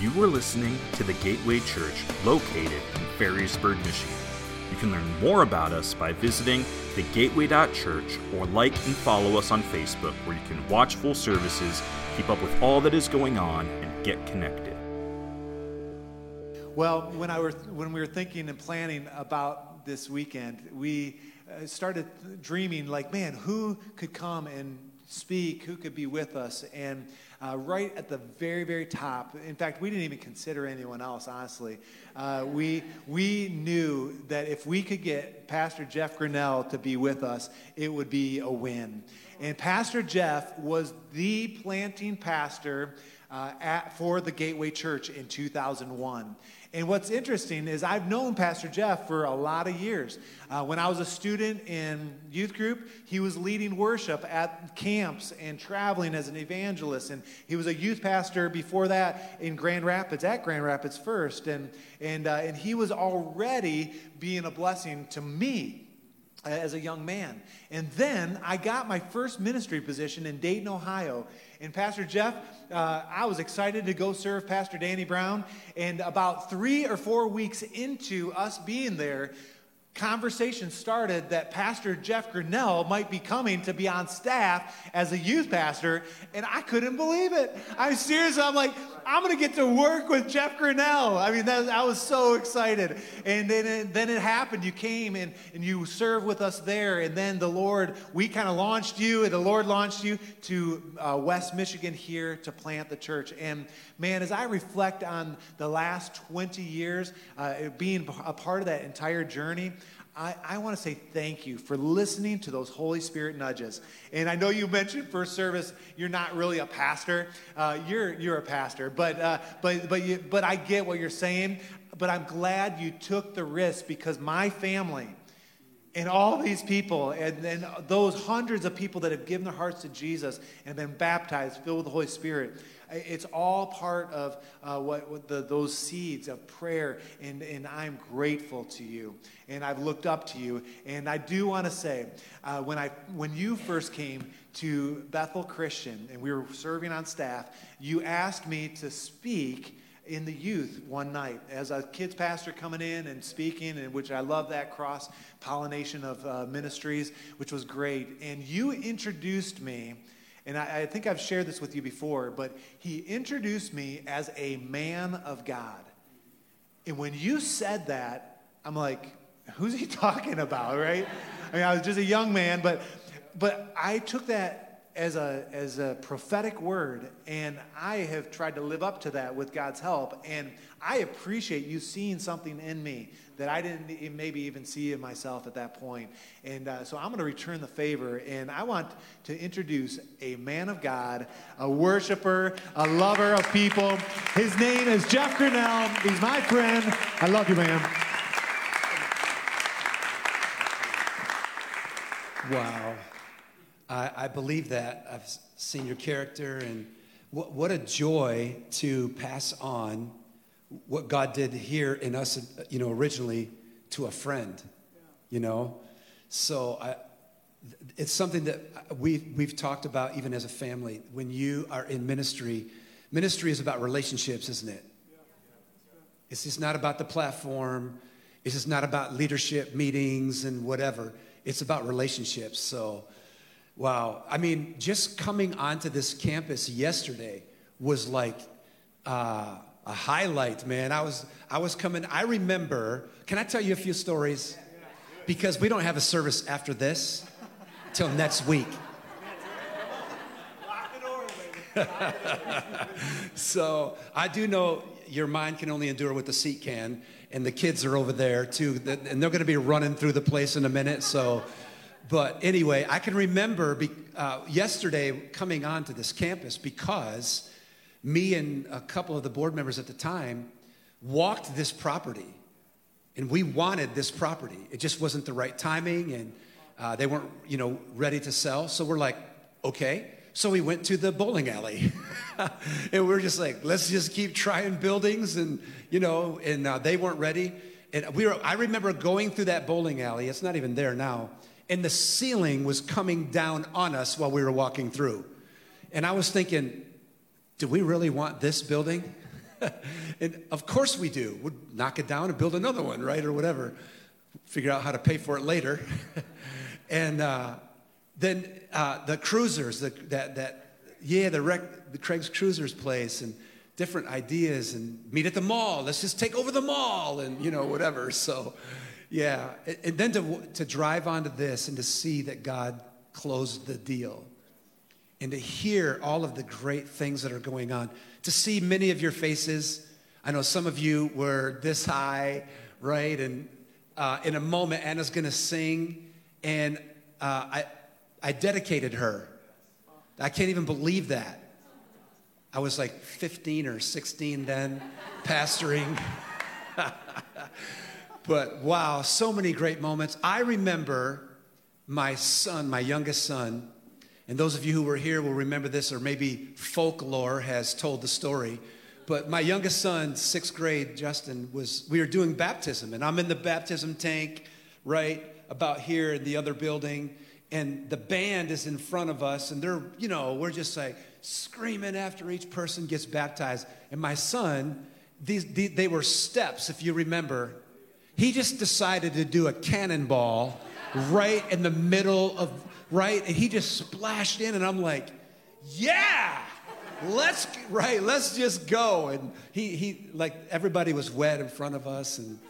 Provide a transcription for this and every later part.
You are listening to the Gateway Church located in Ferrysburg, Michigan. You can learn more about us by visiting thegateway.church or like and follow us on Facebook where you can watch full services, keep up with all that is going on, and get connected. Well, when, I were, when we were thinking and planning about this weekend, we uh, started dreaming like, man, who could come and speak, who could be with us? And uh, right at the very, very top. In fact, we didn't even consider anyone else, honestly. Uh, we, we knew that if we could get Pastor Jeff Grenell to be with us, it would be a win. And Pastor Jeff was the planting pastor uh, at, for the Gateway Church in 2001. And what's interesting is I've known Pastor Jeff for a lot of years. Uh, when I was a student in youth group, he was leading worship at camps and traveling as an evangelist. And he was a youth pastor before that in Grand Rapids, at Grand Rapids first. And, and, uh, and he was already being a blessing to me as a young man. And then I got my first ministry position in Dayton, Ohio. And Pastor Jeff, uh, I was excited to go serve Pastor Danny Brown. And about three or four weeks into us being there, conversation started that Pastor Jeff Grenell might be coming to be on staff as a youth pastor, and I couldn't believe it. I'm serious. I'm like, I'm going to get to work with Jeff Grenell. I mean, that, I was so excited. And then it, then it happened. You came and, and you served with us there, and then the Lord, we kind of launched you, and the Lord launched you to uh, West Michigan here to plant the church. And man, as I reflect on the last 20 years, uh, being a part of that entire journey, I, I want to say thank you for listening to those Holy Spirit nudges. And I know you mentioned first service, you're not really a pastor. Uh, you're, you're a pastor, but, uh, but, but, you, but I get what you're saying. But I'm glad you took the risk because my family, and all these people, and, and those hundreds of people that have given their hearts to Jesus and been baptized, filled with the Holy Spirit, it's all part of uh, what, what the, those seeds of prayer, and, and I'm grateful to you, and I've looked up to you. And I do want to say, uh, when, I, when you first came to Bethel Christian and we were serving on staff, you asked me to speak in the youth one night as a kids pastor coming in and speaking, and which I love that cross pollination of uh, ministries, which was great. And you introduced me and I, I, think I've shared this with you before, but he introduced me as a man of God. And when you said that, I'm like, who's he talking about, right? I mean, I was just a young man, but but I took that as a as a prophetic word, and I have tried to live up to that with God's help. And I appreciate you seeing something in me that I didn't maybe even see in myself at that point. And uh, so I'm going to return the favor, and I want to introduce a man of God, a worshiper, a lover of people. His name is Jeff Grenell. He's my friend. I love you, man. Wow. I, I believe that. I've seen your character, and what, what a joy to pass on what God did here in us, you know, originally to a friend, you know. So I, it's something that we've, we've talked about even as a family. When you are in ministry, ministry is about relationships, isn't it? It's just not about the platform. It's just not about leadership meetings and whatever. It's about relationships. So, wow. I mean, just coming onto this campus yesterday was like, uh, a highlight, man. I was I was coming. I remember. Can I tell you a few stories? Because we don't have a service after this till next week. so I do know your mind can only endure what the seat can, and the kids are over there too, and they're going to be running through the place in a minute. So, but anyway, I can remember be, uh, yesterday coming onto this campus because me and a couple of the board members at the time walked this property and we wanted this property. It just wasn't the right timing and uh, they weren't you know ready to sell. So we're like okay. So we went to the bowling alley. And we are just like let's just keep trying buildings and you know and uh, they weren't ready. And we were i remember going through that bowling alley. It's not even there now and the ceiling was coming down on us while we were walking through and i was thinking do we really want this building? and of course we do. We'd knock it down and build another one, right, or whatever. Figure out how to pay for it later. and uh, then uh, the cruisers, the, that, that, yeah, the, rec, the Craig's Cruisers place, and different ideas, and meet at the mall. Let's just take over the mall, and you know, whatever. So, yeah. And, then to, to drive onto this and to see that God closed the deal and to hear all of the great things that are going on, to see many of your faces. I know some of you were this high, right? And uh, in a moment, Anna's going to sing, and uh, I, I dedicated her. I can't even believe that. I was like 15 or 16 then, pastoring. but wow, so many great moments. I remember my son, my youngest son, and those of you who were here will remember this, or maybe folklore has told the story. But my youngest son, sixth grade, Justin, was we were doing baptism, and I'm in the baptism tank, right about here in the other building, and the band is in front of us, and they're, you know, we're just like screaming after each person gets baptized. And my son, these, these they were steps, if you remember. He just decided to do a cannonball right in the middle of right? And he just splashed in, and I'm like, yeah, let's right, let's just go. And he he like everybody was wet in front of us, and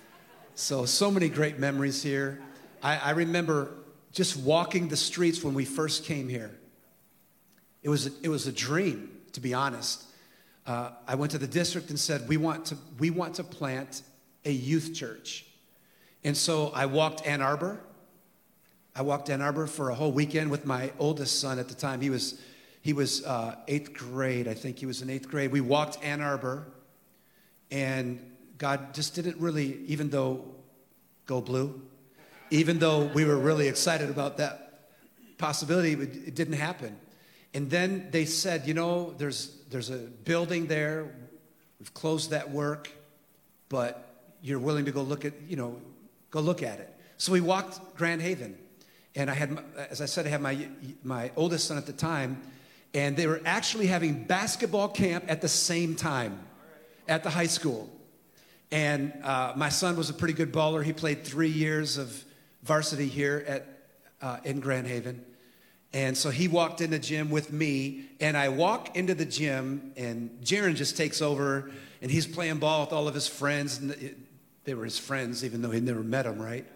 so so many great memories here. I, I remember just walking the streets when we first came here. It was it was a dream, to be honest. Uh, I went to the district and said, we want to we want to plant a youth church. And so I walked Ann Arbor. I walked Ann Arbor for a whole weekend with my oldest son at the time. He was, he was uh, eighth grade, I think he was in eighth grade. We walked Ann Arbor, and God just didn't really, even though, go blue, even though we were really excited about that possibility, it didn't happen. And then they said, you know, there's, there's a building there, we've closed that work, but you're willing to go look at, you know, go look at it. So we walked Grand Haven. And I had, as I said, I had my, my oldest son at the time, and they were actually having basketball camp at the same time at the high school. And uh, my son was a pretty good baller. He played three years of varsity here at, uh, in Grand Haven. And so he walked in the gym with me, and I walk into the gym, and Jaron just takes over, and he's playing ball with all of his friends. And they were his friends, even though he never met them, right?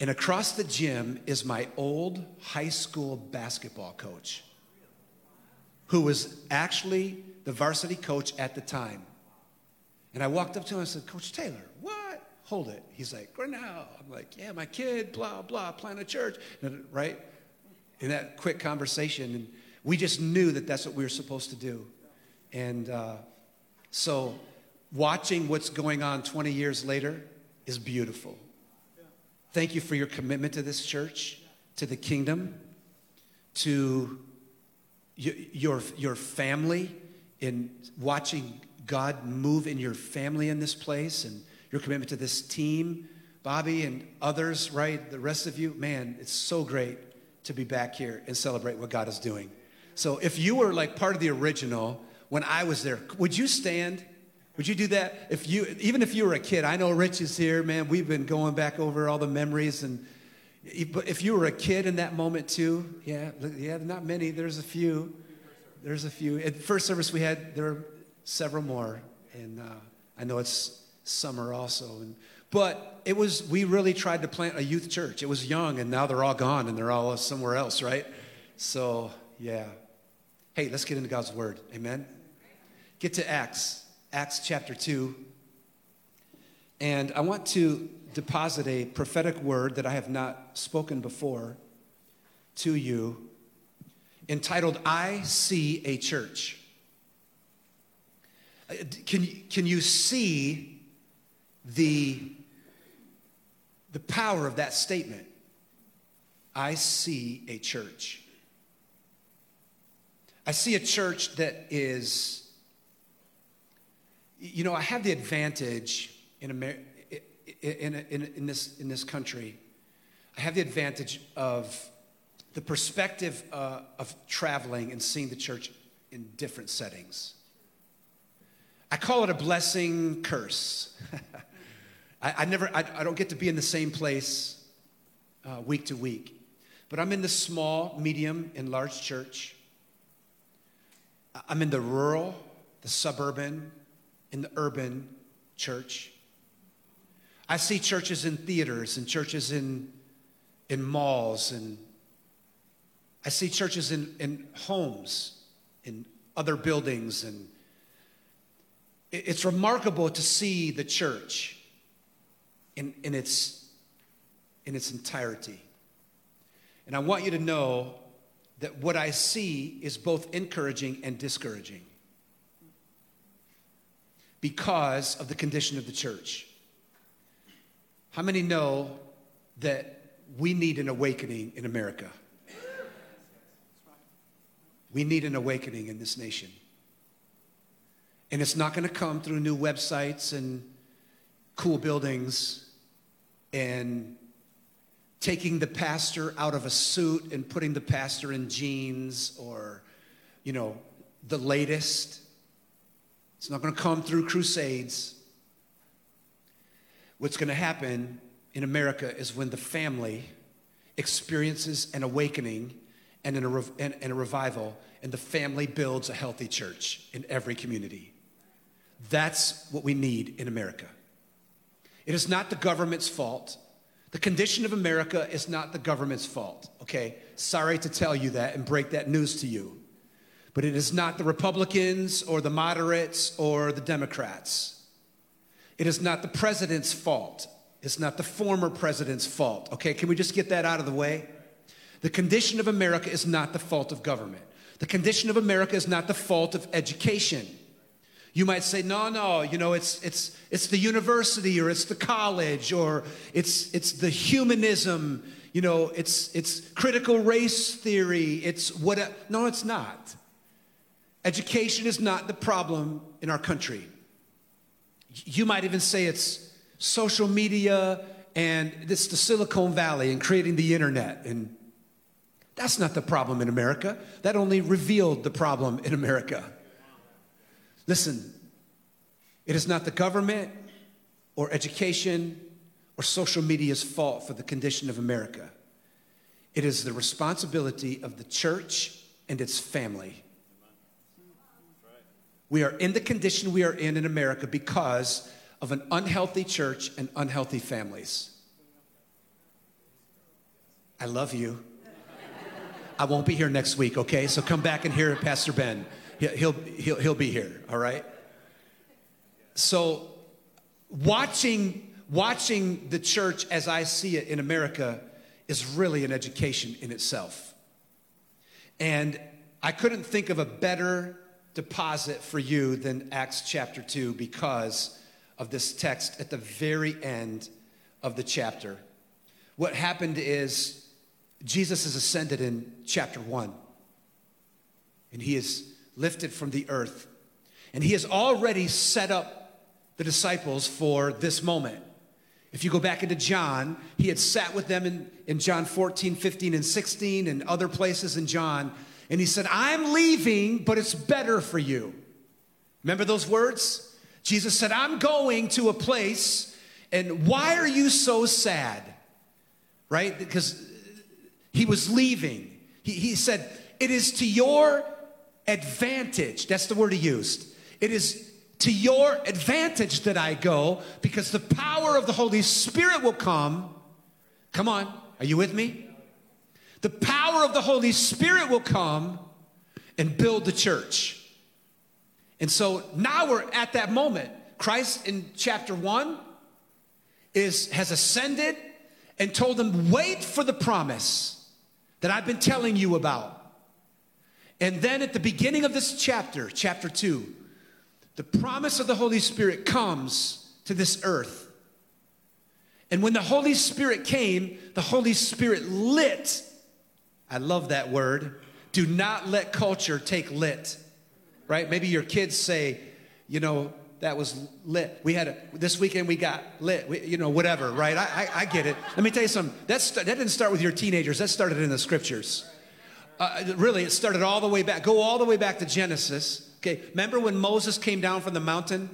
And across the gym is my old high school basketball coach, who was actually the varsity coach at the time. And I walked up to him and said, Coach Taylor, what? Hold it. He's like, Grenell. I'm like, yeah, my kid, blah, blah, plant a church, right? In that quick conversation. And we just knew that that's what we were supposed to do. And uh, so watching what's going on 20 years later is beautiful. Thank you for your commitment to this church, to the kingdom, to your, your family, in watching God move in your family in this place, and your commitment to this team, Bobby and others, right? The rest of you, man, it's so great to be back here and celebrate what God is doing. So if you were like part of the original when I was there, would you stand? Would you do that if you, even if you were a kid? I know Rich is here, man. We've been going back over all the memories, and if you were a kid in that moment too, yeah, yeah, not many. There's a few. There's a few. At first service we had, there were several more, and uh, I know it's summer also. And but it was we really tried to plant a youth church. It was young, and now they're all gone, and they're all somewhere else, right? So yeah. Hey, let's get into God's word. Amen. Get to Acts. Acts chapter 2. And I want to deposit a prophetic word that I have not spoken before to you entitled, I See a Church. Uh, can, can you see the, the power of that statement? I see a church. I see a church that is you know, I have the advantage in, Amer- in, in, in, this, in this country, I have the advantage of the perspective uh, of traveling and seeing the church in different settings. I, call it a blessing curse. I, I, never, I, I, don't get to be in the same place uh, week to week, but I'm in the small, medium, and large church. I'm in the rural, the suburban, in the urban church. I see churches in theaters and churches in, in malls, and I see churches in, in homes, in other buildings. And it's remarkable to see the church in, in, its, in its entirety. And I want you to know that what I see is both encouraging and discouraging because of the condition of the church. How many know that we need an awakening in America? We need an awakening in this nation. And it's not going to come through new websites and cool buildings and taking the pastor out of a suit and putting the pastor in jeans or, you know, the latest. It's not going to come through crusades. What's going to happen in America is when the family experiences an awakening and, a, and, and a revival, and the family builds a healthy church in every community. That's what we need in America. It is not the government's fault. The condition of America is not the government's fault, okay? Sorry to tell you that and break that news to you. But it is not the Republicans or the moderates or the Democrats. It is not the president's fault. It's not the former president's fault, okay? Can we just get that out of the way? The condition of America is not the fault of government. The condition of America is not the fault of education. You might say, no, no, you know, it's, it's, it's the university or it's the college or it's, it's the humanism, you know, it's, it's critical race theory, it's what, no, it's not. Education is not the problem in our country. You might even say it's social media and it's the Silicon Valley and creating the internet and that's not the problem in America. That only revealed the problem in America. Listen, it is not the government or education or social media's fault for the condition of America. It is the responsibility of the church and its family. We are in the condition we are in in America because of an unhealthy church and unhealthy families. I love you. I won't be here next week, okay? So come back and hear Pastor Ben. He'll, he'll, he'll be here, all right? So, watching, watching the church as I see it in America is really an education in itself. And I couldn't think of a better deposit for you than Acts chapter 2 because of this text at the very end of the chapter. What happened is Jesus is ascended in chapter 1, and he is lifted from the earth. And he has already set up the disciples for this moment. If you go back into John, he had sat with them in, in John 14, 15, and 16, and other places in John. And he said, I'm leaving, but it's better for you. Remember those words? Jesus said, I'm going to a place, and why are you so sad? Right? Because he was leaving. He, he said, It is to your advantage. That's the word he used. It is to your advantage that I go because the power of the Holy Spirit will come. Come on, are you with me? The power of the Holy Spirit will come and build the church. And so now we're at that moment. Christ in chapter 1 is has ascended and told them wait for the promise that I've been telling you about. And then at the beginning of this chapter, chapter 2, the promise of the Holy Spirit comes to this earth. And when the Holy Spirit came, the Holy Spirit lit. I love that word. Do not let culture take lit, right? Maybe your kids say, you know, that was lit. We had a, this weekend we got lit, we, you know, whatever, right? I, I, I, get it. Let me tell you something. That didn't start with your teenagers, that started in the scriptures. Uh, really, it started all the way back. Go all the way back to Genesis, Okay, remember when Moses came down from the mountain?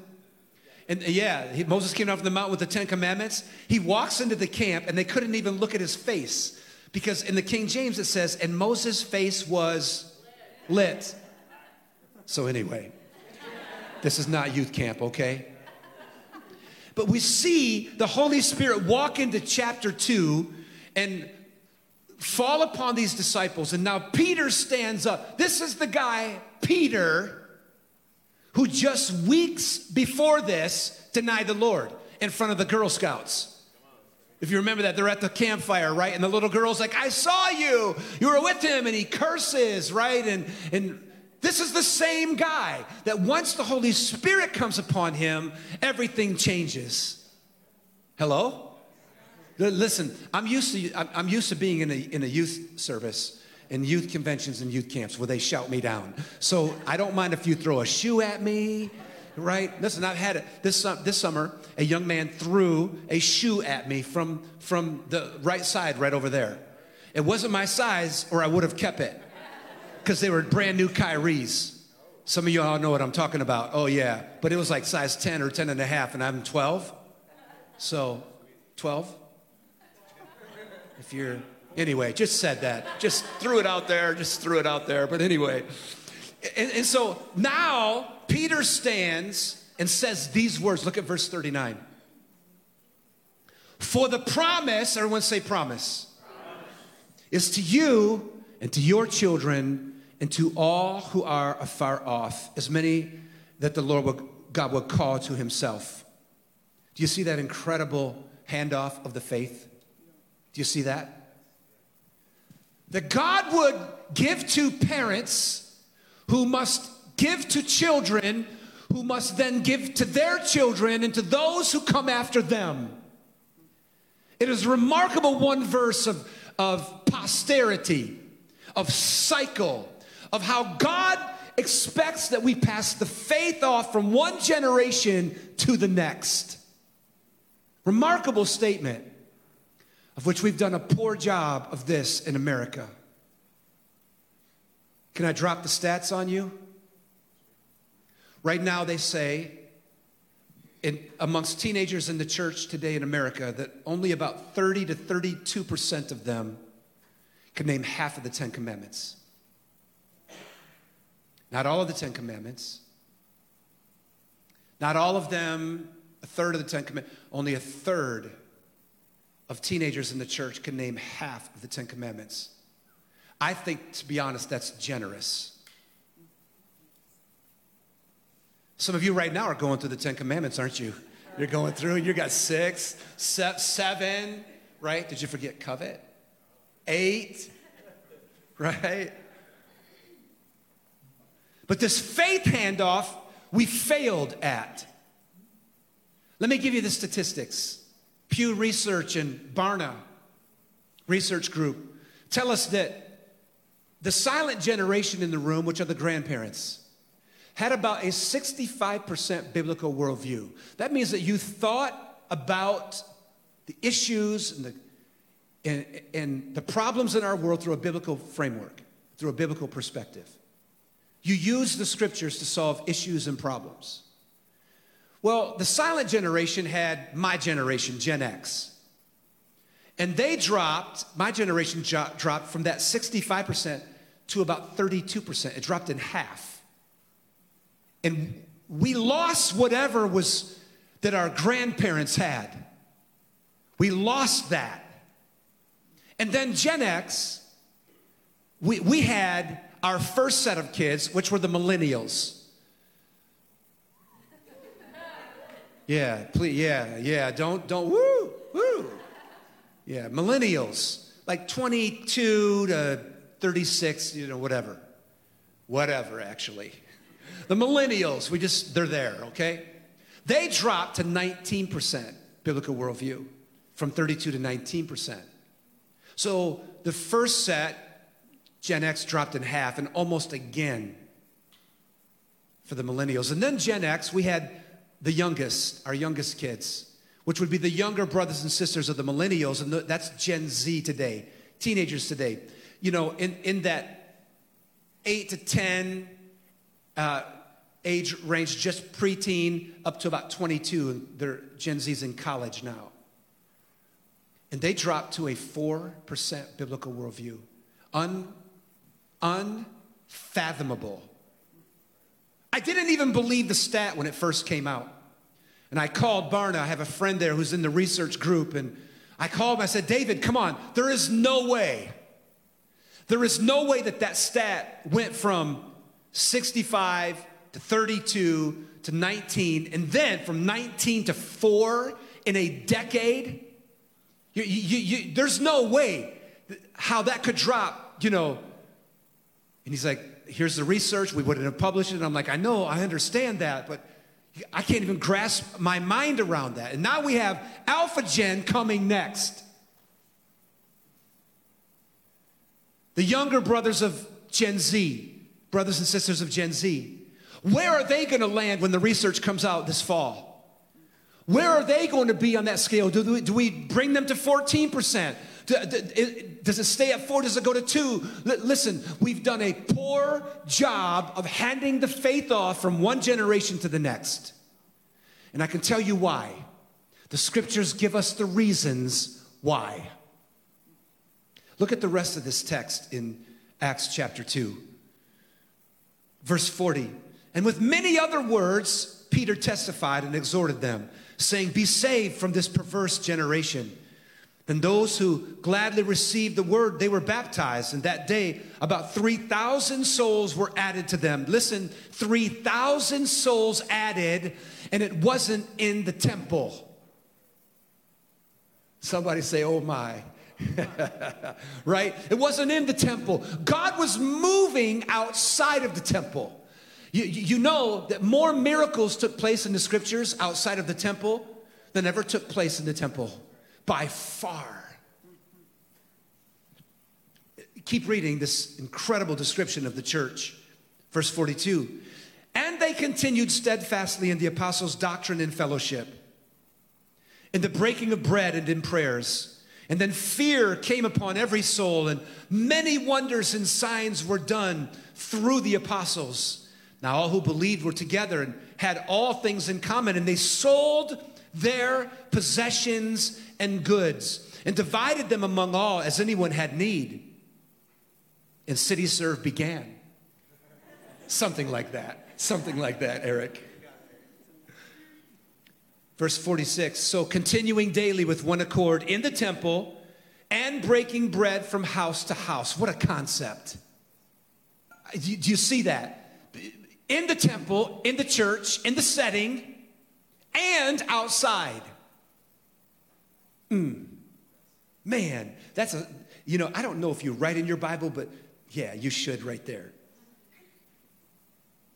And yeah, he, Moses came down from the mountain with the Ten Commandments. He walks into the camp and they couldn't even look at his face because in the King James it says, and Moses' face was lit. So, anyway, this is not youth camp, okay? But we see the Holy Spirit walk into chapter 2 and fall upon these disciples. And now Peter stands up. This is the guy, Peter, who just weeks before this denied the Lord in front of the Girl Scouts. If you remember that, they're at the campfire, right? And the little girl's like, I saw you. You were with him. And he curses, right? And, and this is the same guy that once the Holy Spirit comes upon him, everything changes. Hello? Listen, I'm used to, I'm used to being in a, in a youth service, in youth conventions and youth camps where they shout me down. So I don't mind if you throw a shoe at me, right? Listen, I've had it this, this summer, a young man threw a shoe at me from, from the right side right over there. It wasn't my size, or I would have kept it because they were brand new Kyries. Some of you all know what I'm talking about. Oh, yeah. But it was like size 10 or 10 and a half, and I'm 12. So, 12? If you're, anyway, just said that. Just threw it out there, just threw it out there. But anyway. And, and so now Peter stands and says these words. Look at verse 39. For the promise, everyone say promise, promise. is to you and to your children and to all who are afar off, as many that the Lord would, God would call to himself. Do you see that incredible handoff of the faith? Do you see that? That God would give to parents who must give to children, who must then give to their children and to those who come after them. It is remarkable one verse of, of posterity, of cycle, of how God expects that we pass the faith off from one generation to the next. Remarkable statement of which we've done a poor job of this in America. Can I drop the stats on you? Right now, they say in, amongst teenagers in the church today in America that only about 30 to 32% of them can name half of the Ten Commandments. Not all of the Ten Commandments. Not all of them, a third of the Ten Commandments. Only a third of teenagers in the church can name half of the Ten Commandments. I think, to be honest, that's generous. Some of you right now are going through the Ten Commandments, aren't you? You're going through, you got six, seven, right? Did you forget covet? Eight, right? But this faith handoff, we failed at. Let me give you the statistics. Pew Research and Barna Research Group tell us that the silent generation in the room, which are the grandparents, had about a 65% biblical worldview. That means that you thought about the issues and the, and, and the problems in our world through a biblical framework, through a biblical perspective. You use the scriptures to solve issues and problems. Well, the silent generation had my generation, Gen X. And they dropped, my generation dropped from that 65% to about 32%. It dropped in half. And we lost whatever was that our grandparents had. We lost that. And then Gen X, we, we had our first set of kids, which were the millennials. Yeah, please, yeah, yeah. Don't, don't, woo, woo. Yeah, millennials, like 22 to 36, you know, whatever. Whatever, actually. The millennials, we just, they're there, okay? They dropped to 19% biblical worldview from 32 to 19%. So the first set Gen X dropped in half and almost again for the millennials. And then Gen X, we had the youngest, our youngest kids, which would be the younger brothers and sisters of the millennials, and that's Gen Z today, teenagers today. You know, in, in that 8 to 10, uh, age range just preteen up to about 22. They're Gen Z's in college now. And they dropped to a 4% biblical worldview. Un, unfathomable. I didn't even believe the stat when it first came out. And I called Barna. I have a friend there who's in the research group. And I called him. I said, David, come on. There is no way. There is no way that that stat went from 65 to 32 to 19, and then from 19 to 4 in a decade. You, you, you, there's no way how that could drop, you know. And he's like, here's the research. We wouldn't have published it. And I'm like, I know, I understand that, but I can't even grasp my mind around that. And now we have Alpha Gen coming next. The younger brothers of Gen Z, brothers and sisters of Gen Z. Where are they going to land when the research comes out this fall? Where are they going to be on that scale? Do we, do we bring them to 14%? Does it stay at four? Does it go to two? listen, we've done a poor job of handing the faith off from one generation to the next. And I can tell you why. The scriptures give us the reasons why. Look at the rest of this text in Acts chapter 2, verse 40. And with many other words, Peter testified and exhorted them, saying, Be saved from this perverse generation. Then those who gladly received the word, they were baptized. And that day, about 3,000 souls were added to them. Listen, 3,000 souls added, and it wasn't in the temple. Somebody say, Oh my. right? It wasn't in the temple. God was moving outside of the temple. You, you know that more miracles took place in the scriptures outside of the temple than ever took place in the temple by far. Keep reading this incredible description of the church. Verse 42 And they continued steadfastly in the apostles' doctrine and fellowship, in the breaking of bread and in prayers. And then fear came upon every soul, and many wonders and signs were done through the apostles. Now, all who believed were together and had all things in common, and they sold their possessions and goods and divided them among all as anyone had need. And CityServe began. Something like that. Something like that, Eric. Verse 46 So continuing daily with one accord in the temple and breaking bread from house to house. What a concept. Do you see that? in the temple, in the church, in the setting, and outside. Mm. Man, that's a, you know, I don't know if you write in your Bible, but yeah, you should right there.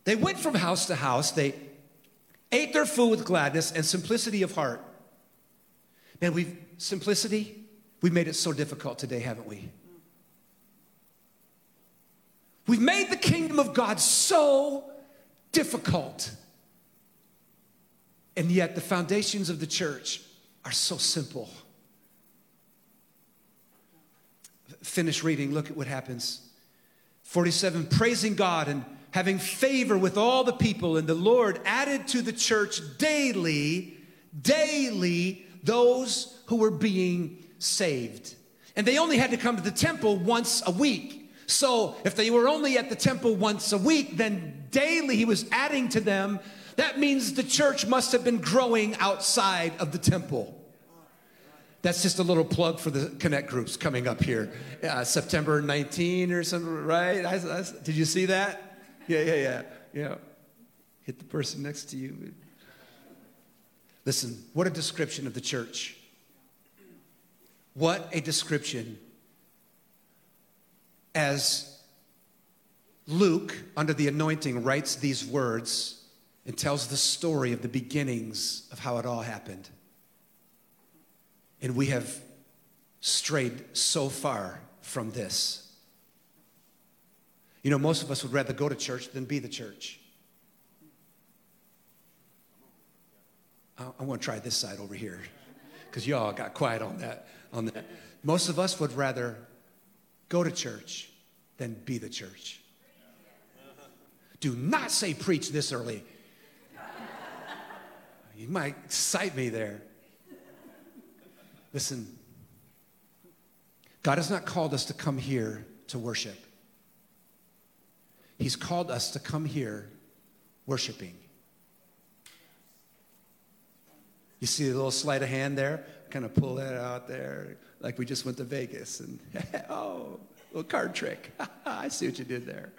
They went from house to house. They ate their food with gladness and simplicity of heart. Man, we've, simplicity, we've made it so difficult today, haven't we? We've made the kingdom of God so difficult. And yet, the foundations of the church are so simple. Finish reading, look at what happens. 47 praising God and having favor with all the people, and the Lord added to the church daily, daily, those who were being saved. And they only had to come to the temple once a week. So if they were only at the temple once a week, then daily he was adding to them. That means the church must have been growing outside of the temple. That's just a little plug for the connect groups coming up here. Uh, September 19 or something, right? I, I, did you see that? Yeah, yeah, yeah. Yeah. Hit the person next to you. Listen, what a description of the church. What a description as Luke, under the anointing, writes these words and tells the story of the beginnings of how it all happened. And we have strayed so far from this. You know, most of us would rather go to church than be the church. I, want to try this side over here because y'all got quiet on that. On that, most of us would rather go to church than be the church. do not say preach this early. you might excite me there. Listen, God has not called us to come here to worship. He's called us to come here worshiping. You see the little sleight of hand there? Kind of pull that out there, like we just went to Vegas and, oh, a little card trick. I see what you did there.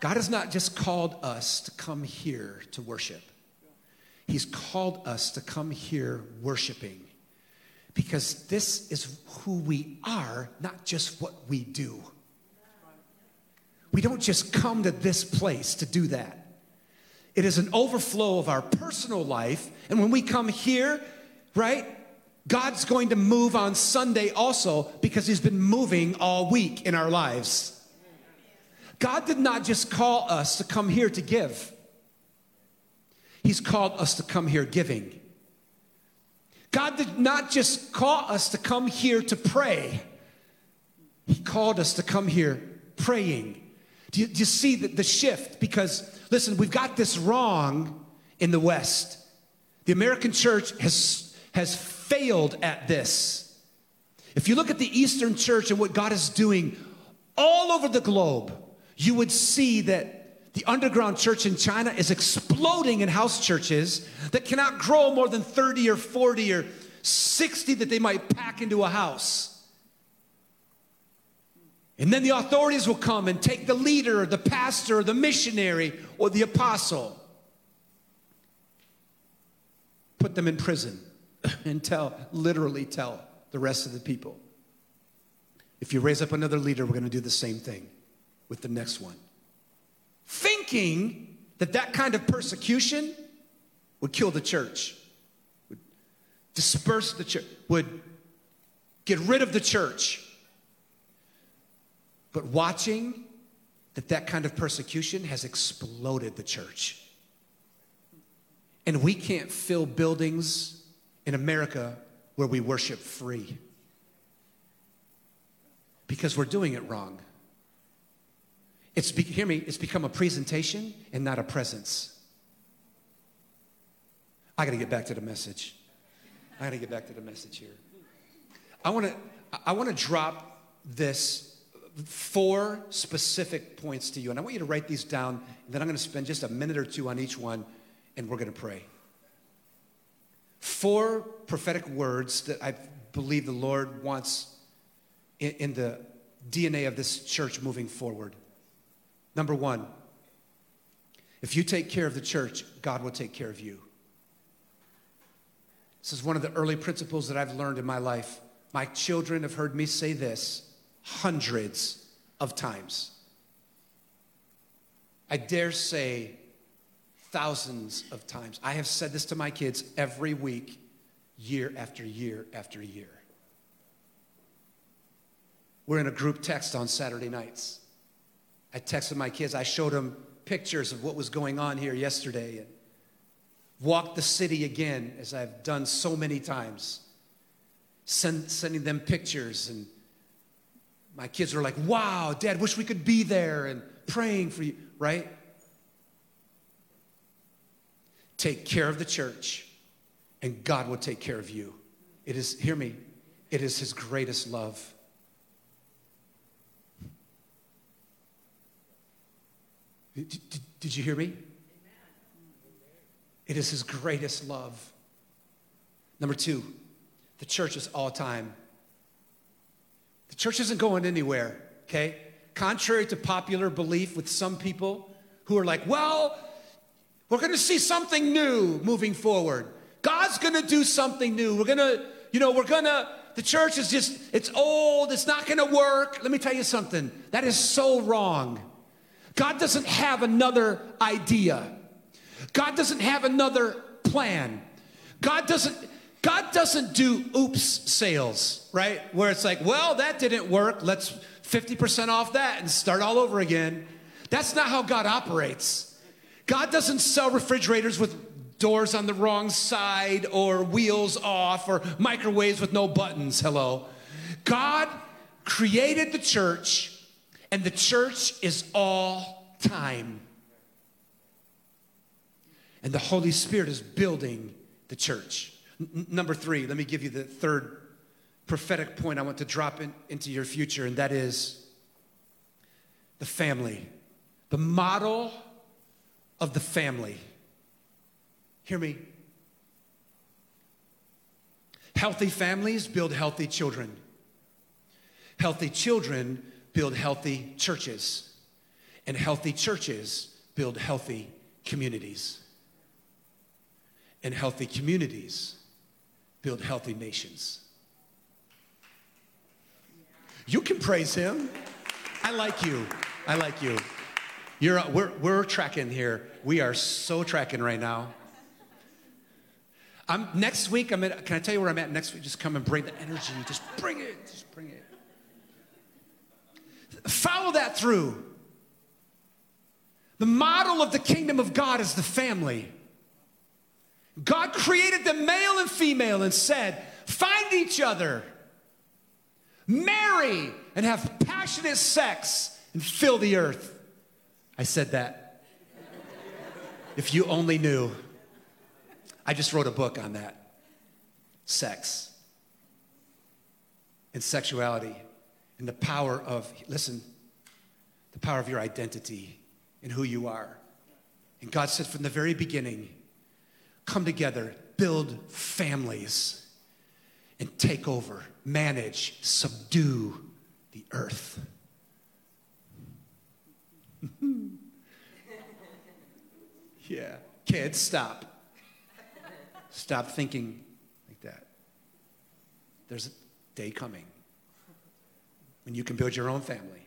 God has not just called us to come here to worship, He's called us to come here worshiping because this is who we are, not just what we do. We don't just come to this place to do that. It is an overflow of our personal life. And when we come here, right, God's going to move on Sunday also because He's been moving all week in our lives. God did not just call us to come here to give, He's called us to come here giving. God did not just call us to come here to pray, He called us to come here praying. Do you, do you see the, the shift? Because, listen, we've got this wrong in the West. The American church has, has failed at this. If you look at the Eastern church and what God is doing all over the globe, you would see that the underground church in China is exploding in house churches that cannot grow more than 30 or 40 or 60 that they might pack into a house. And then the authorities will come and take the leader, the pastor, the missionary, or the apostle, put them in prison, and tell, literally tell the rest of the people if you raise up another leader, we're going to do the same thing with the next one. Thinking that that kind of persecution would kill the church, would disperse the church, would get rid of the church. But watching that that kind of persecution has exploded the church. And we can't fill buildings in America where we worship free because we're doing it wrong. It's, hear me, it's become a presentation and not a presence. I got to get back to the message. I got to get back to the message here. I want to I want to drop this four specific points to you, and I want you to write these down. And then I'm going to spend just a minute or two on each one, and we're going to pray. Four prophetic words that I believe the Lord wants in, in the DNA of this church moving forward. Number one, if you take care of the church, God will take care of you. This is one of the early principles that I've learned in my life. My children have heard me say this hundreds of times. I dare say thousands of times. I have said this to my kids every week, year after year after year. We're in a group text on Saturday nights. I texted my kids, I showed them pictures of what was going on here yesterday and walked the city again, as I've done so many times, Send, sending them pictures. And my kids are like, wow, dad, wish we could be there and praying for you, right? Take care of the church, and God will take care of you. It is, hear me, it is His greatest love. Did, did, did you hear me? It is his greatest love. Number two, the church is all time. The church isn't going anywhere, okay? Contrary to popular belief with some people who are like, well, we're gonna see something new moving forward. God's gonna do something new. We're gonna, you know, we're gonna, the church is just, it's old, it's not gonna work. Let me tell you something. That is so wrong. God doesn't have another idea. God doesn't have another plan. God doesn't God doesn't do oops sales, right? Where it's like, well, that didn't work. Let's 50% off that and start all over again. That's not how God operates. God doesn't sell refrigerators with doors on the wrong side or wheels off or microwaves with no buttons. Hello. God created the church and the church is all time. And the Holy Spirit is building the church. N- number three, let me give you the third prophetic point I want to drop in, into your future, and that is the family. The model of the family. Hear me. Healthy families build healthy children. Healthy children build healthy churches. And healthy churches build healthy communities. And healthy communities build healthy nations. You can praise him. I like you. I like you. You're, we're, we're tracking here. We are so tracking right now. I'm, next week, I'm at, can I tell you where I'm at next week? Just come and bring the energy. Just bring it. Just bring it. Follow that through. The model of the kingdom of God is the family. God created the male and female and said, find each other, marry, and have passionate sex and fill the earth. I said that. if you only knew. I just wrote a book on that sex and sexuality and the power of, listen, the power of your identity and who you are. And God said from the very beginning, come together, build families, and take over, manage, subdue the earth. yeah. Kids, stop. Stop thinking like that. There's a day coming when you can build your own family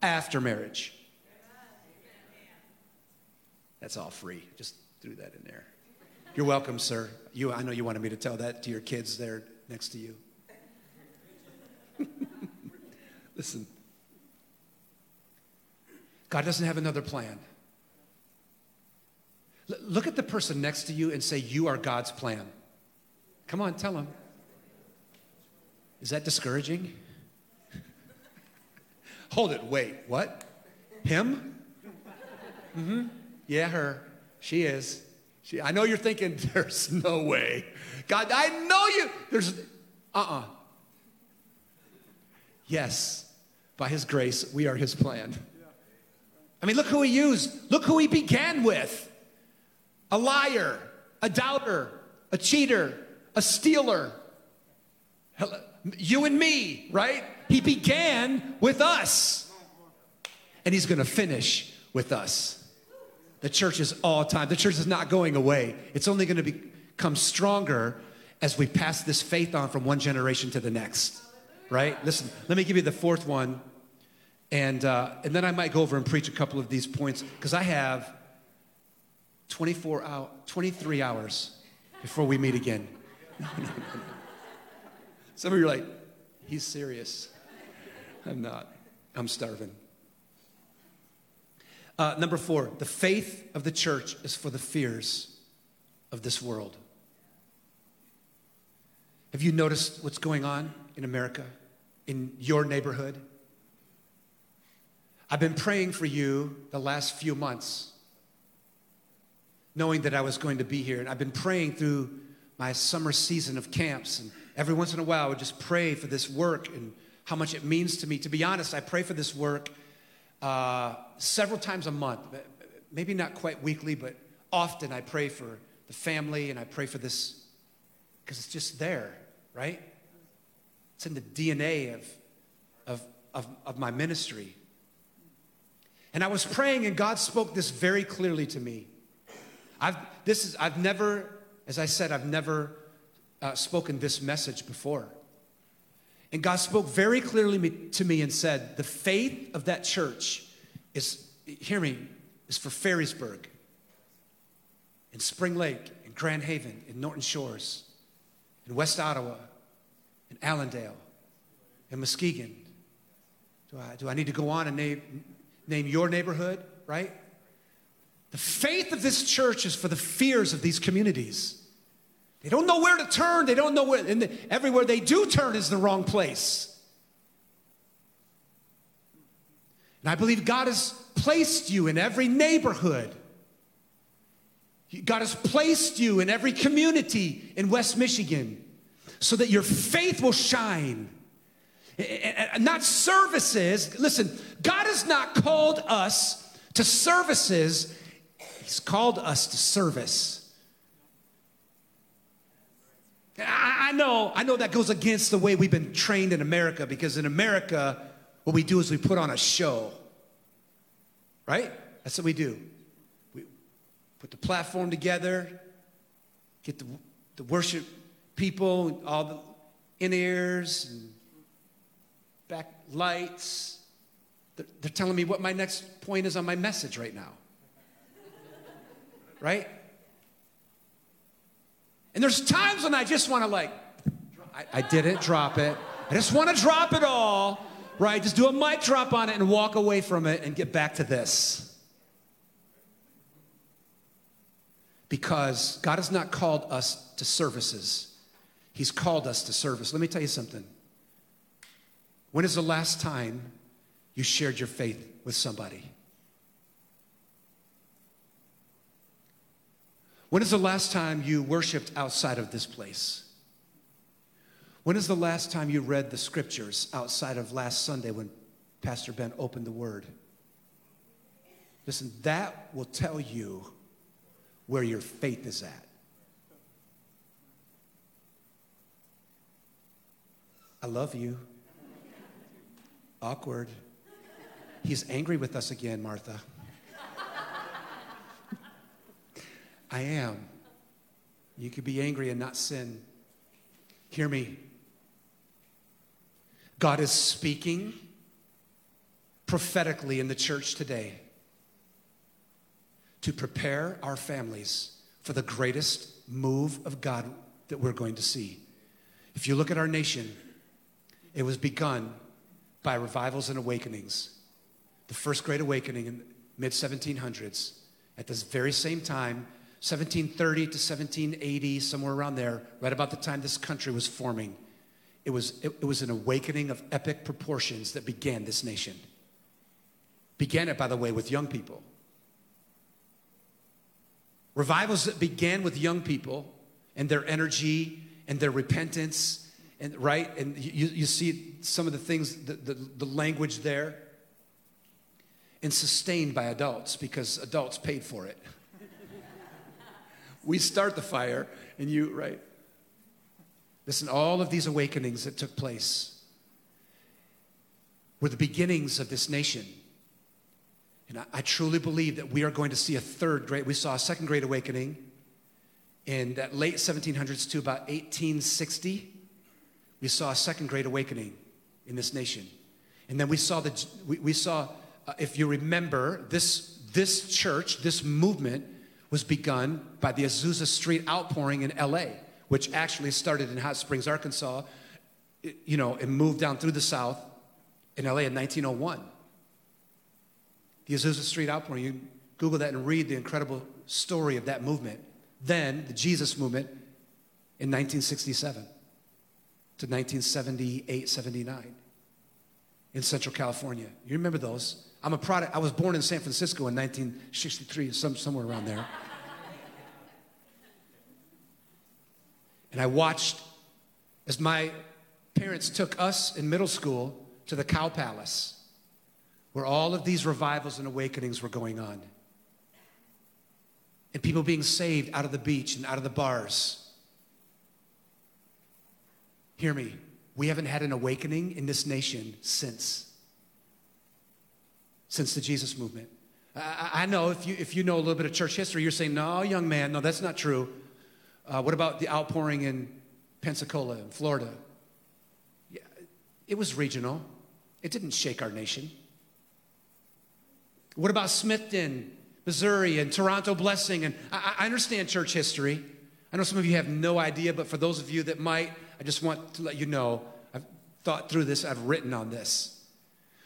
after marriage. That's all free. Just threw that in there. You're welcome, sir. You, I know you wanted me to tell that to your kids there next to you. Listen, God doesn't have another plan. L- look at the person next to you and say, You are God's plan. Come on, tell him. Is that discouraging? Hold it, wait, what? Him? Mm hmm. Yeah, her. She is. She, I know you're thinking, there's no way. God, I know you. There's, uh uh-uh. uh Yes, by His grace, we are His plan. I mean, look who He used. Look who He began with a liar, a doubter, a cheater, a stealer. You and me, right? He began with us, and He's gonna finish with us. The church is all time. The church is not going away. It's only going to become stronger as we pass this faith on from one generation to the next. Right? Listen, let me give you the fourth one. And, uh, and then I might go over and preach a couple of these points because I have 24 hour, 23 hours before we meet again. Some of you are like, he's serious. I'm not. I'm starving. Uh, number four, the faith of the church is for the fears of this world. Have you noticed what's going on in America, in your neighborhood? I've been praying for you the last few months, knowing that I was going to be here. And I've been praying through my summer season of camps. And every once in a while, I would just pray for this work and how much it means to me. To be honest, I pray for this work uh, several times a month, maybe not quite weekly, but often I pray for the family and I pray for this because it's just there, right? It's in the DNA of, of, of, of my ministry. And I was praying, and God spoke this very clearly to me. I've, this is, I've never, as I said, I've never uh, spoken this message before. And God spoke very clearly to me and said, The faith of that church is, hear me, is for Ferrysburg, in Spring Lake, in Grand Haven, in Norton Shores, in West Ottawa, in Allendale, in Muskegon. Do I, do I need to go on and name, name your neighborhood, right? The faith of this church is for the fears of these communities. They don't know where to turn. They don't know where, and the, everywhere they do turn is the wrong place. And I believe God has placed you in every neighborhood God has placed you in every community in West Michigan so that your faith will shine. And not services. Listen, God has not called us to services, He's called us to service. I know, I know that goes against the way we've been trained in America because in America, what we do is we put on a show. Right? That's what we do. We put the platform together, get the, the worship people, all the in ears and back lights. They're, they're telling me what my next point is on my message right now. Right? And there's times when I just want to like, I, I didn't drop it. I just want to drop it all, right? Just do a mic drop on it and walk away from it and get back to this. Because God has not called us to services, He's called us to service. Let me tell you something. When is the last time you shared your faith with somebody? When is the last time you worshiped outside of this place? When is the last time you read the scriptures outside of last Sunday when Pastor Ben opened the word? Listen, that will tell you where your faith is at. I love you. Awkward. He's angry with us again, Martha. I am. You could be angry and not sin. Hear me. God is speaking prophetically in the church today to prepare our families for the greatest move of God that we're going to see. If you look at our nation, it was begun by revivals and awakenings. The first great awakening in mid 1700s. At this very same time, 1730 to 1780, somewhere around there, right about the time this country was forming. It was, it, it was an awakening of epic proportions that began this nation. Began it, by the way, with young people. Revivals that began with young people and their energy and their repentance, and right? And you, you see some of the things, the, the, the language there, and sustained by adults because adults paid for it. We start the fire, and you, right? Listen, all of these awakenings that took place were the beginnings of this nation. And I, I, truly believe that we are going to see a third great, we saw a second great awakening in that late 1700s to about 1860. We saw a second great awakening in this nation. And then we saw the, we, we saw, uh, if you remember, this, this church, this movement was begun by the Azusa Street outpouring in LA, which actually started in Hot Springs, Arkansas, you know, and moved down through the South in LA in 1901. The Azusa Street outpouring, you Google that and read the incredible story of that movement. Then, the Jesus movement in 1967 to 1978, 79 in Central California. You remember those? I'm a product, I was born in San Francisco in 1963, some, somewhere around there. And I watched as my parents took us in middle school to the Cow Palace, where all of these revivals and awakenings were going on. And people being saved out of the beach and out of the bars. Hear me, we haven't had an awakening in this nation since. Since the Jesus movement. I, I know if you, if you know a little bit of church history, you're saying, no, young man, no, that's not true. Uh, what about the outpouring in Pensacola, in Florida? Yeah, it was regional. It didn't shake our nation. What about Smithton, Missouri, and Toronto Blessing? And I, I understand church history. I know some of you have no idea, but for those of you that might, I just want to let you know I've thought through this, I've written on this.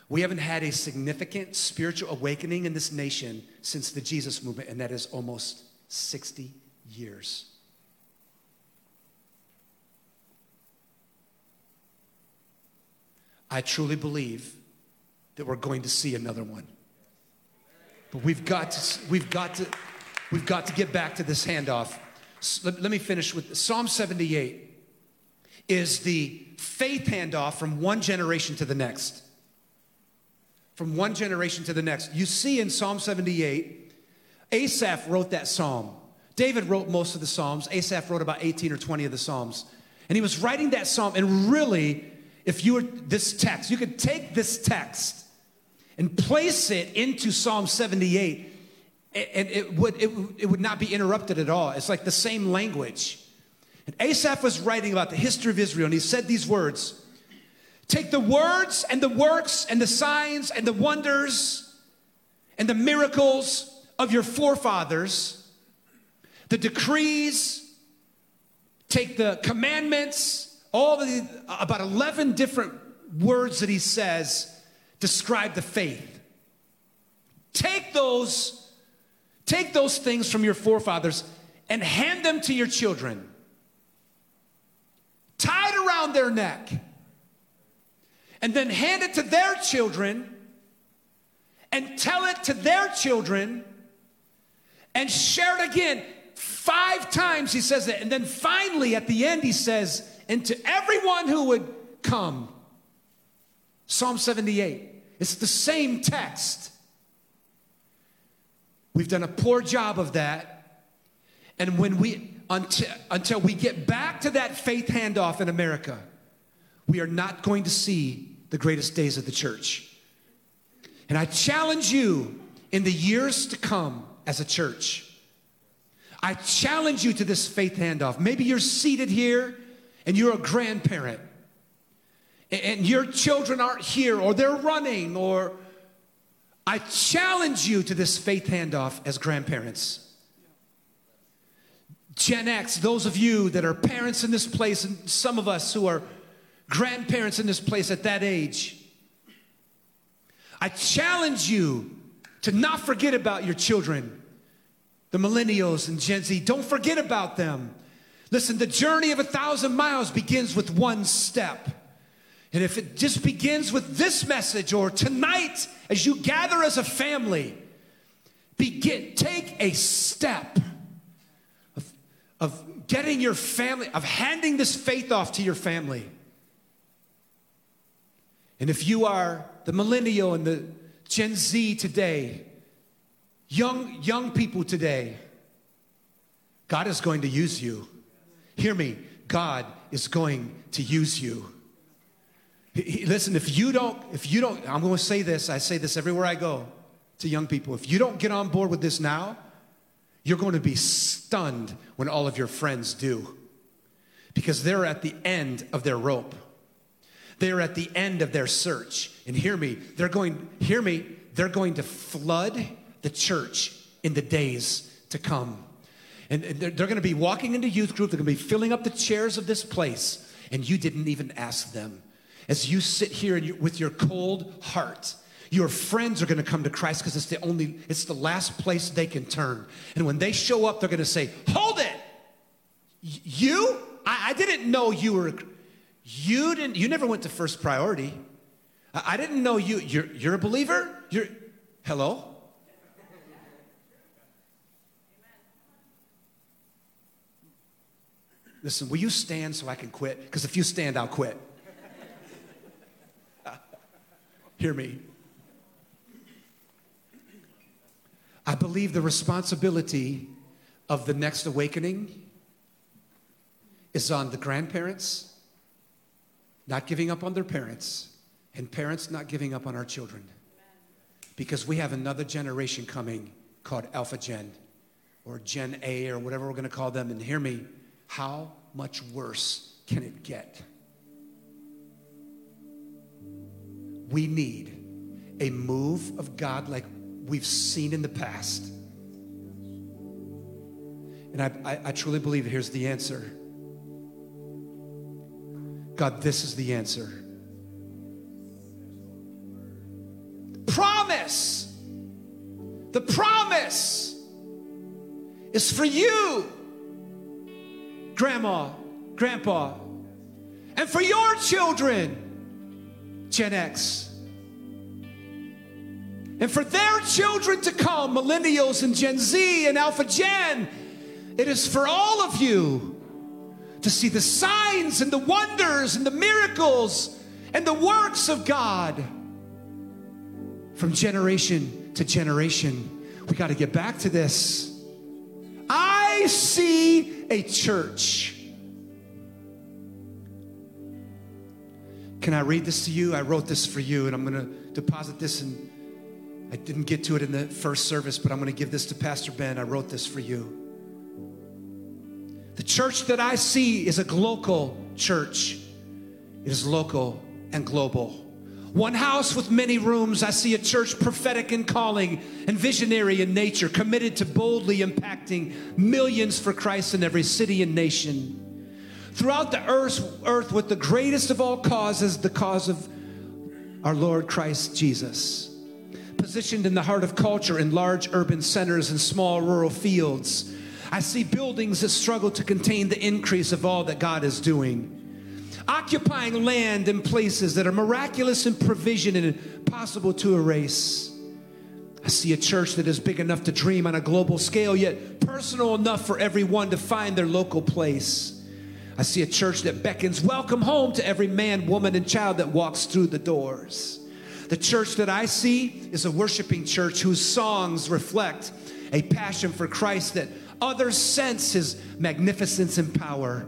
We haven't had a significant spiritual awakening in this nation since the Jesus movement, and that is almost 60 years. I truly believe that we're going to see another one. But we've got to, we've got to, We've got to get back to this handoff. Let, let me finish with Psalm 78 is the faith handoff from one generation to the next. From one generation to the next. You see in Psalm 78, Asaph wrote that psalm. David wrote most of the Psalms. Asaph wrote about 18 or 20 of the Psalms. And he was writing that psalm. And really, if you were this text, you could take this text and place it into Psalm 78, and it would, it, it would not be interrupted at all. It's like the same language. And Asaph was writing about the history of Israel, and he said these words Take the words and the works and the signs and the wonders and the miracles of your forefathers, the decrees, take the commandments, all the about 11 different words that he says describe the faith. Take those, take those things from your forefathers and hand them to your children. Tied around their neck, and then hand it to their children and tell it to their children and share it again. Five times he says that. And then finally at the end he says, and to everyone who would come. Psalm 78. It's the same text. We've done a poor job of that. And when we until, until we get back to that faith handoff in America, we are not going to see the greatest days of the church. And I challenge you in the years to come as a church. I challenge you to this faith handoff. Maybe you're seated here and you're a grandparent and your children aren't here or they're running or I challenge you to this faith handoff as grandparents. Gen X, those of you that are parents in this place, and some of us who are grandparents in this place at that age, I challenge you to not forget about your children, the millennials and Gen Z. Don't forget about them. Listen, the journey of a thousand miles begins with one step. And if it just begins with this message or tonight as you gather as a family, begin, take a step of of getting your family, of handing this faith off to your family. And if you are the millennial and the Gen Z today, young, young people today, God is going to use you. Hear me, God is going to use you. Listen, if you don't, if you don't, I'm going to say this, I say this everywhere I go to young people. If you don't get on board with this now, you're going to be stunned when all of your friends do because they're at the end of their rope. They're at the end of their search. And hear me, they're going, hear me, they're going to flood the church in the days to come. And they're, they're going to be walking into youth group, they're going to be filling up the chairs of this place, and you didn't even ask them. As you sit here you, with your cold heart, your friends are going to come to Christ because it's the only, it's the last place they can turn. And when they show up, they're going to say, Hold it! You? I, I didn't know you were, you didn't, you never went to first priority. I, I didn't know you, you're, you're a believer? You're, hello? Listen, will you stand so I can quit? Because if you stand, I'll quit. Uh, hear me. I believe the responsibility of the next awakening is on the grandparents not giving up on their parents and parents not giving up on our children. Because we have another generation coming called Alpha Gen or Gen A or whatever we're going to call them. And hear me, how much worse can it get? We need a move of God like we've seen in the past. And I, I, I truly believe here's the answer God, this is the answer. Promise. The promise is for you, grandma, grandpa, and for your children, Gen X. and for their children to come, millennials and Gen Z and Alpha Gen. It is for all of you to see the signs and the wonders and the miracles and the works of God from generation to generation. We got to get back to this. I see a church. Can I read this to you? I wrote this for you, and I'm going to deposit this in. I didn't get to it in the first service, but I'm going to give this to Pastor Ben. I wrote this for you. The church that I see is a global church, it is local and global. One house with many rooms. I see a church prophetic in calling and visionary in nature, committed to boldly impacting millions for Christ in every city and nation. Throughout the earth, earth with the greatest of all causes, the cause of our Lord Christ Jesus. Positioned in the heart of culture in large urban centers and small rural fields. I see buildings that struggle to contain the increase of all that God is doing occupying land and places that are miraculous in provision and impossible to erase. I see a church that is big enough to dream on a global scale, yet personal enough for everyone to find their local place. I see a church that beckons welcome home to every man, woman, and child that walks through the doors. The church that I see is a worshiping church whose songs reflect a passion for Christ that others sense his magnificence and power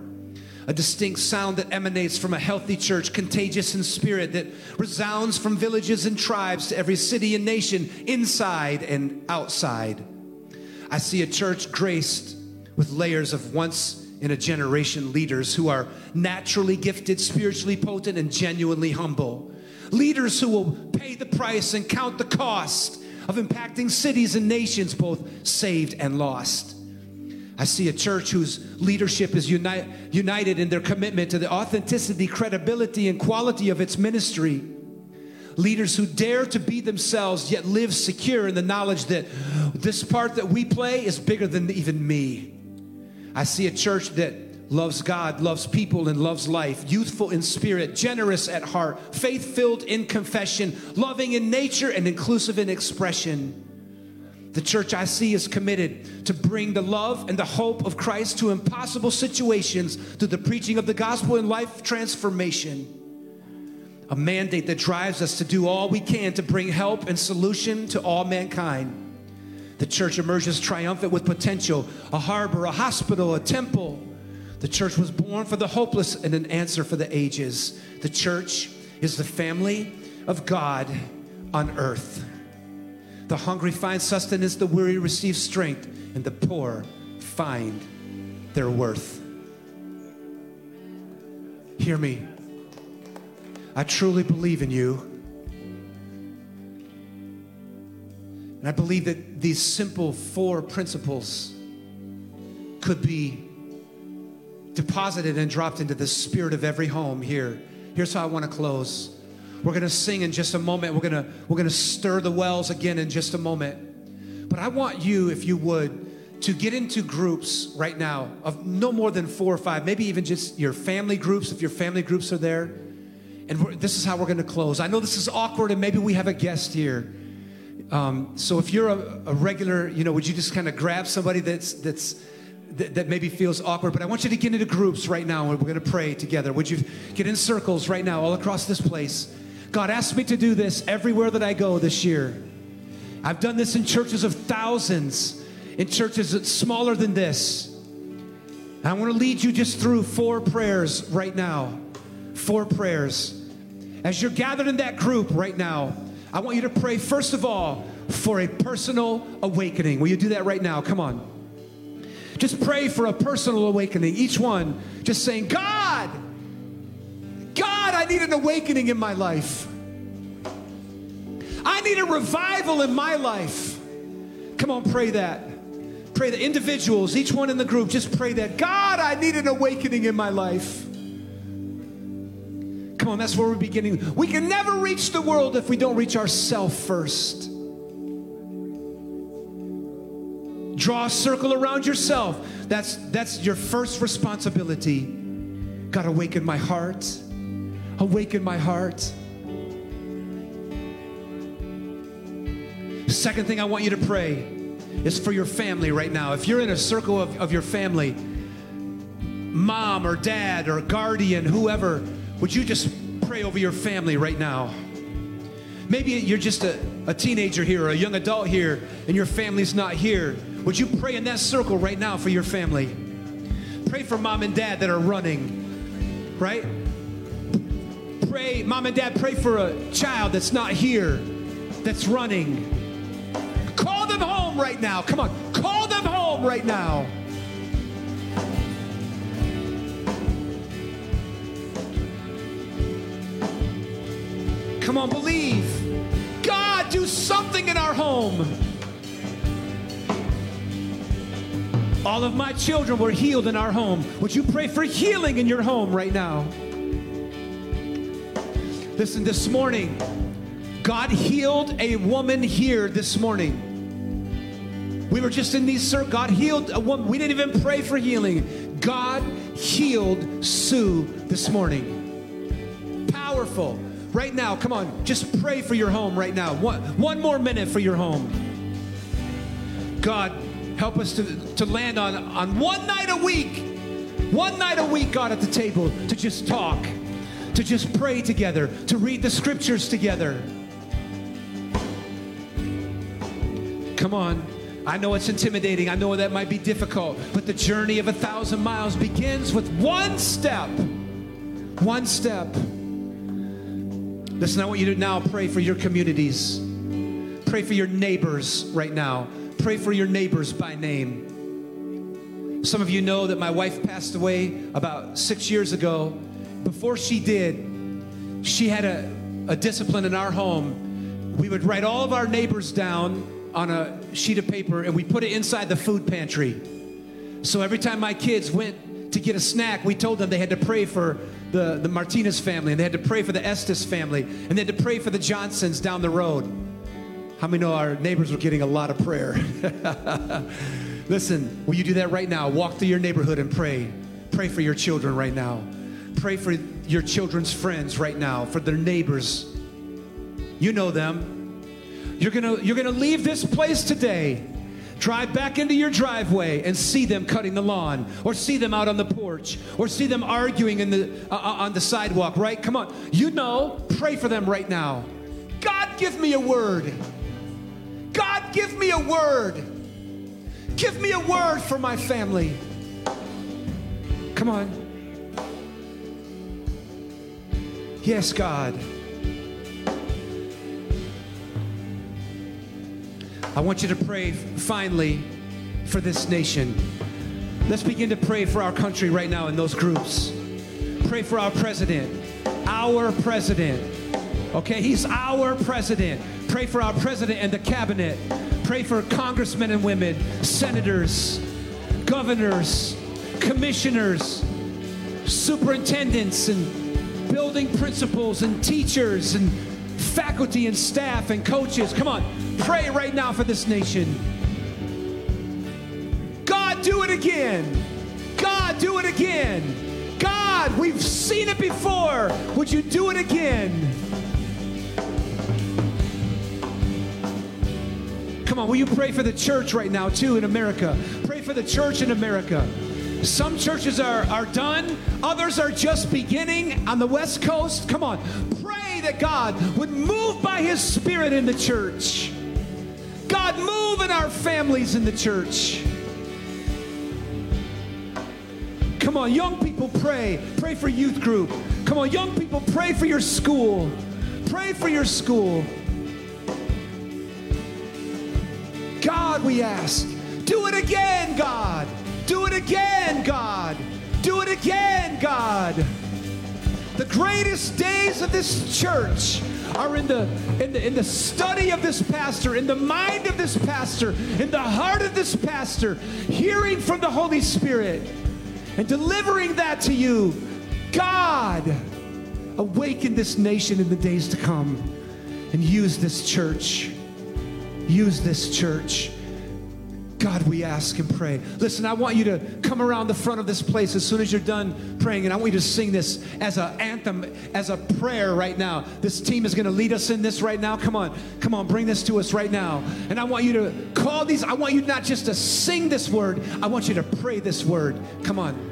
a distinct sound that emanates from a healthy church, contagious in spirit, that resounds from villages and tribes to every city and nation, inside and outside. I see a church graced with layers of once in a generation leaders who are naturally gifted, spiritually potent, and genuinely humble. Leaders who will pay the price and count the cost of impacting cities and nations, both saved and lost. I see a church whose leadership is uni- united in their commitment to the authenticity, credibility, and quality of its ministry. Leaders who dare to be themselves yet live secure in the knowledge that this part that we play is bigger than even me. I see a church that loves God, loves people, and loves life, youthful in spirit, generous at heart, faith filled in confession, loving in nature, and inclusive in expression. The church I see is committed to bring the love and the hope of Christ to impossible situations through the preaching of the gospel and life transformation. A mandate that drives us to do all we can to bring help and solution to all mankind. The church emerges triumphant with potential, a harbor, a hospital, a temple. The church was born for the hopeless and an answer for the ages. The church is the family of God on earth. The hungry find sustenance, the weary receive strength, and the poor find their worth. Hear me. I truly believe in you. And I believe that these simple four principles could be deposited and dropped into the spirit of every home here. Here's how I want to close. We're going to sing in just a moment. We're going to we're going to stir the wells again in just a moment. But I want you if you would to get into groups right now of no more than 4 or 5, maybe even just your family groups if your family groups are there. And this is how we're going to close. I know this is awkward and maybe we have a guest here. Um, so if you're a, a regular, you know, would you just kind of grab somebody that's that's that, that, maybe feels awkward, but I want you to get into groups right now and we're going to pray together. Would you get in circles right now all across this place? God asked me to do this everywhere that I go this year. I've done this in churches of thousands, in churches that's smaller than this. I want to lead you just through four prayers right now. Four prayers. As you're gathered in that group right now, I want you to pray, first of all, for a personal awakening. Will you do that right now? Come on. Just pray for a personal awakening. Each one just saying, God, God, I need an awakening in my life. I need a revival in my life. Come on, pray that. Pray that individuals, each one in the group, just pray that. God, I need an awakening in my life. Come on, that's where we're beginning. We can never reach the world if we don't reach ourselves first. Draw a circle around yourself. That's that's your first responsibility. God, awaken my heart. Awaken my heart. Second thing I want you to pray is for your family right now. If you're in a circle of, of your family, mom or dad or guardian, whoever, would you just pray over your family right now? Maybe you're just a, a teenager here or a young adult here and your family's not here. Would you pray in that circle right now for your family? Pray for mom and dad that are running, right? Pray, mom and dad, pray for a child that's not here, that's running. Call them home right now. Come on, call them home right now. Come on, believe. God, do something in our home. All of my children were healed in our home. Would you pray for healing in your home right now? Listen, this morning, God healed a woman here this morning. We were just in these circles. God healed a woman. We didn't even pray for healing. God healed Sue this morning. Powerful. Right now, come on, just pray for your home right now. One, one more minute for your home. God, help us to, to land on, on one night a week, one night a week, God, at the table to just talk, to just pray together, to read the scriptures together. Come on. I know it's intimidating. I know that might be difficult, but the journey of a thousand miles begins with one step. One step. Listen, I want you to now pray for your communities. Pray for your neighbors right now. Pray for your neighbors by name. Some of you know that my wife passed away about six years ago. Before she did, she had a, a discipline in our home. We would write all of our neighbors down on a sheet of paper and we put it inside the food pantry. So every time my kids went to get a snack, we told them they had to pray for the, the Martinez family, and they had to pray for the Estes family, and they had to pray for the Johnsons down the road. How many know our neighbors were getting a lot of prayer? Listen, will you do that right now? Walk through your neighborhood and pray. Pray for your children right now. Pray for your children's friends right now, for their neighbors. You know them. You're gonna, you're gonna leave this place today drive back into your driveway and see them cutting the lawn or see them out on the porch or see them arguing in the, uh, uh, on the sidewalk, right? Come on. You know, pray for them right now. God, give me a word. God, give me a word. Give me a word for my family. Come on. Yes, God. I want you to pray finally for this nation. Let's begin to pray for our country right now in those groups. Pray for our president, our president. Okay, he's our president. Pray for our president and the cabinet. Pray for congressmen and women, senators, governors, commissioners, superintendents, and building principals, and teachers, and faculty, and staff, and coaches. Come on, pray right now for this nation. God, do it again. God, do it again. God, we've seen it before. Would you do it again? Come on, will you pray for the church right now, too, in America? Pray for the church in America. Some churches are, are done, others are just beginning on the West Coast. Come on, pray that God would move by His Spirit in the church. God, move in our families in the church. Come on, young people, pray. Pray for youth group. Come on, young people, pray for your school. Pray for your school. God, we ask, do it again, God. Do it again, God. Do it again, God. The greatest days of this church are in the, in the in the study of this pastor, in the mind of this pastor, in the heart of this pastor, hearing from the Holy Spirit and delivering that to you. God, awaken this nation in the days to come and use this church. Use this church. God, we ask and pray. Listen, I want you to come around the front of this place as soon as you're done praying, and I want you to sing this as an anthem, as a prayer right now. This team is going to lead us in this right now. Come on, come on, bring this to us right now. And I want you to call these, I want you not just to sing this word, I want you to pray this word. Come on.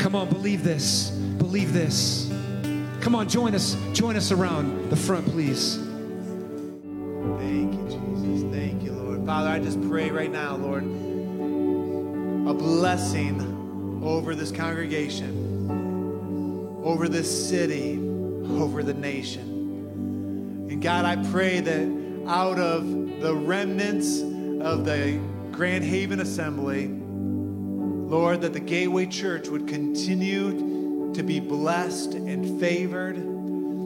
Come on, believe this. Believe this. Come on, join us. Join us around the front, please. Thank you, Jesus. Thank you, Lord. Father, I just pray right now, Lord, a blessing over this congregation, over this city, over the nation. And God, I pray that out of the remnants of the Grand Haven Assembly, Lord, that the Gateway Church would continue to be blessed and favored,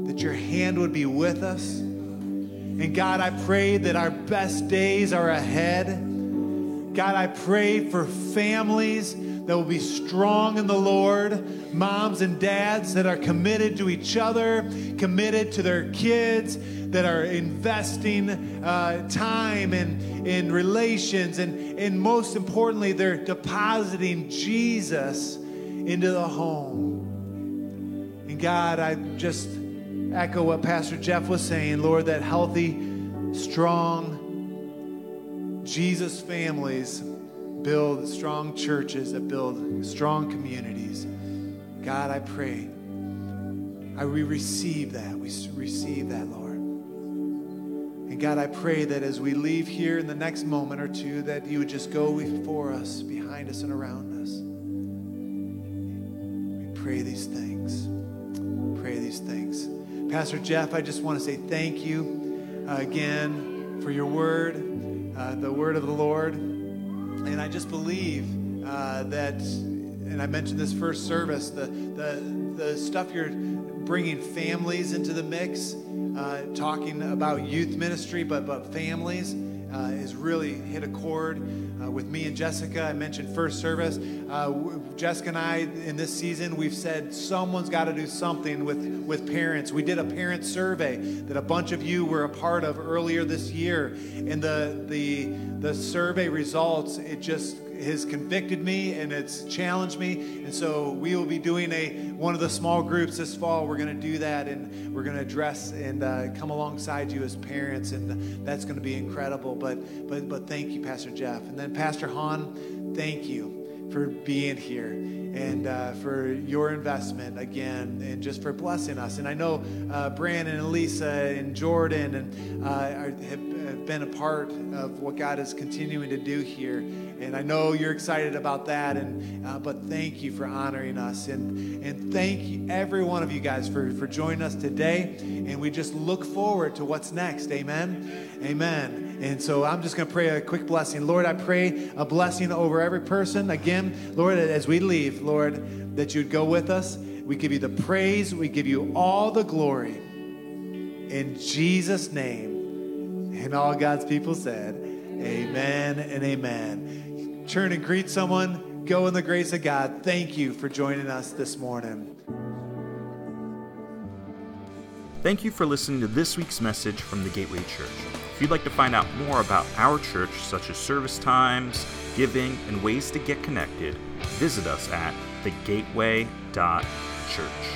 that your hand would be with us. And God, I pray that our best days are ahead. God, I pray for families that will be strong in the Lord, moms and dads that are committed to each other, committed to their kids, that are investing uh, time in, in relations, and, and most importantly, they're depositing Jesus into the home. And God, I just echo what Pastor Jeff was saying, Lord, that healthy, strong Jesus families build strong churches that build strong communities. God, I pray. I, we receive that. We receive that, Lord. And God, I pray that as we leave here in the next moment or two, that you would just go before us, behind us, and around us. We pray these things pray these things. Pastor Jeff, I just want to say thank you uh, again for your word, uh, the word of the Lord. And I just believe uh, that, and I mentioned this first service, the, the, the stuff you're bringing families into the mix, uh, talking about youth ministry, but, but families uh, has really hit a chord uh, with me and Jessica. I mentioned first service. Uh, Jessica and I, in this season, we've said someone's got to do something with, with parents. We did a parent survey that a bunch of you were a part of earlier this year. And the, the, the survey results, it just has convicted me and it's challenged me. And so we will be doing a one of the small groups this fall. We're going to do that and we're going to address and uh, come alongside you as parents, and that's going to be incredible. But but but thank you, Pastor Jeff, and then Pastor Han. Thank you for being here and uh, for your investment again, and just for blessing us. And I know uh, Brandon and Lisa and Jordan and uh, are, have been a part of what God is continuing to do here. And I know you're excited about that. And uh, but thank you for honoring us. And and thank you, every one of you guys for, for joining us today. And we just look forward to what's next. Amen. Amen. And so I'm just going to pray a quick blessing. Lord, I pray a blessing over every person. Again, Lord, as we leave, Lord, that you'd go with us. We give you the praise. We give you all the glory. In Jesus' name. And all God's people said, Amen and amen. Turn and greet someone. Go in the grace of God. Thank you for joining us this morning. Thank you for listening to this week's message from the Gateway Church. If you'd like to find out more about our church, such as service times, giving, and ways to get connected, visit us at thegateway.church.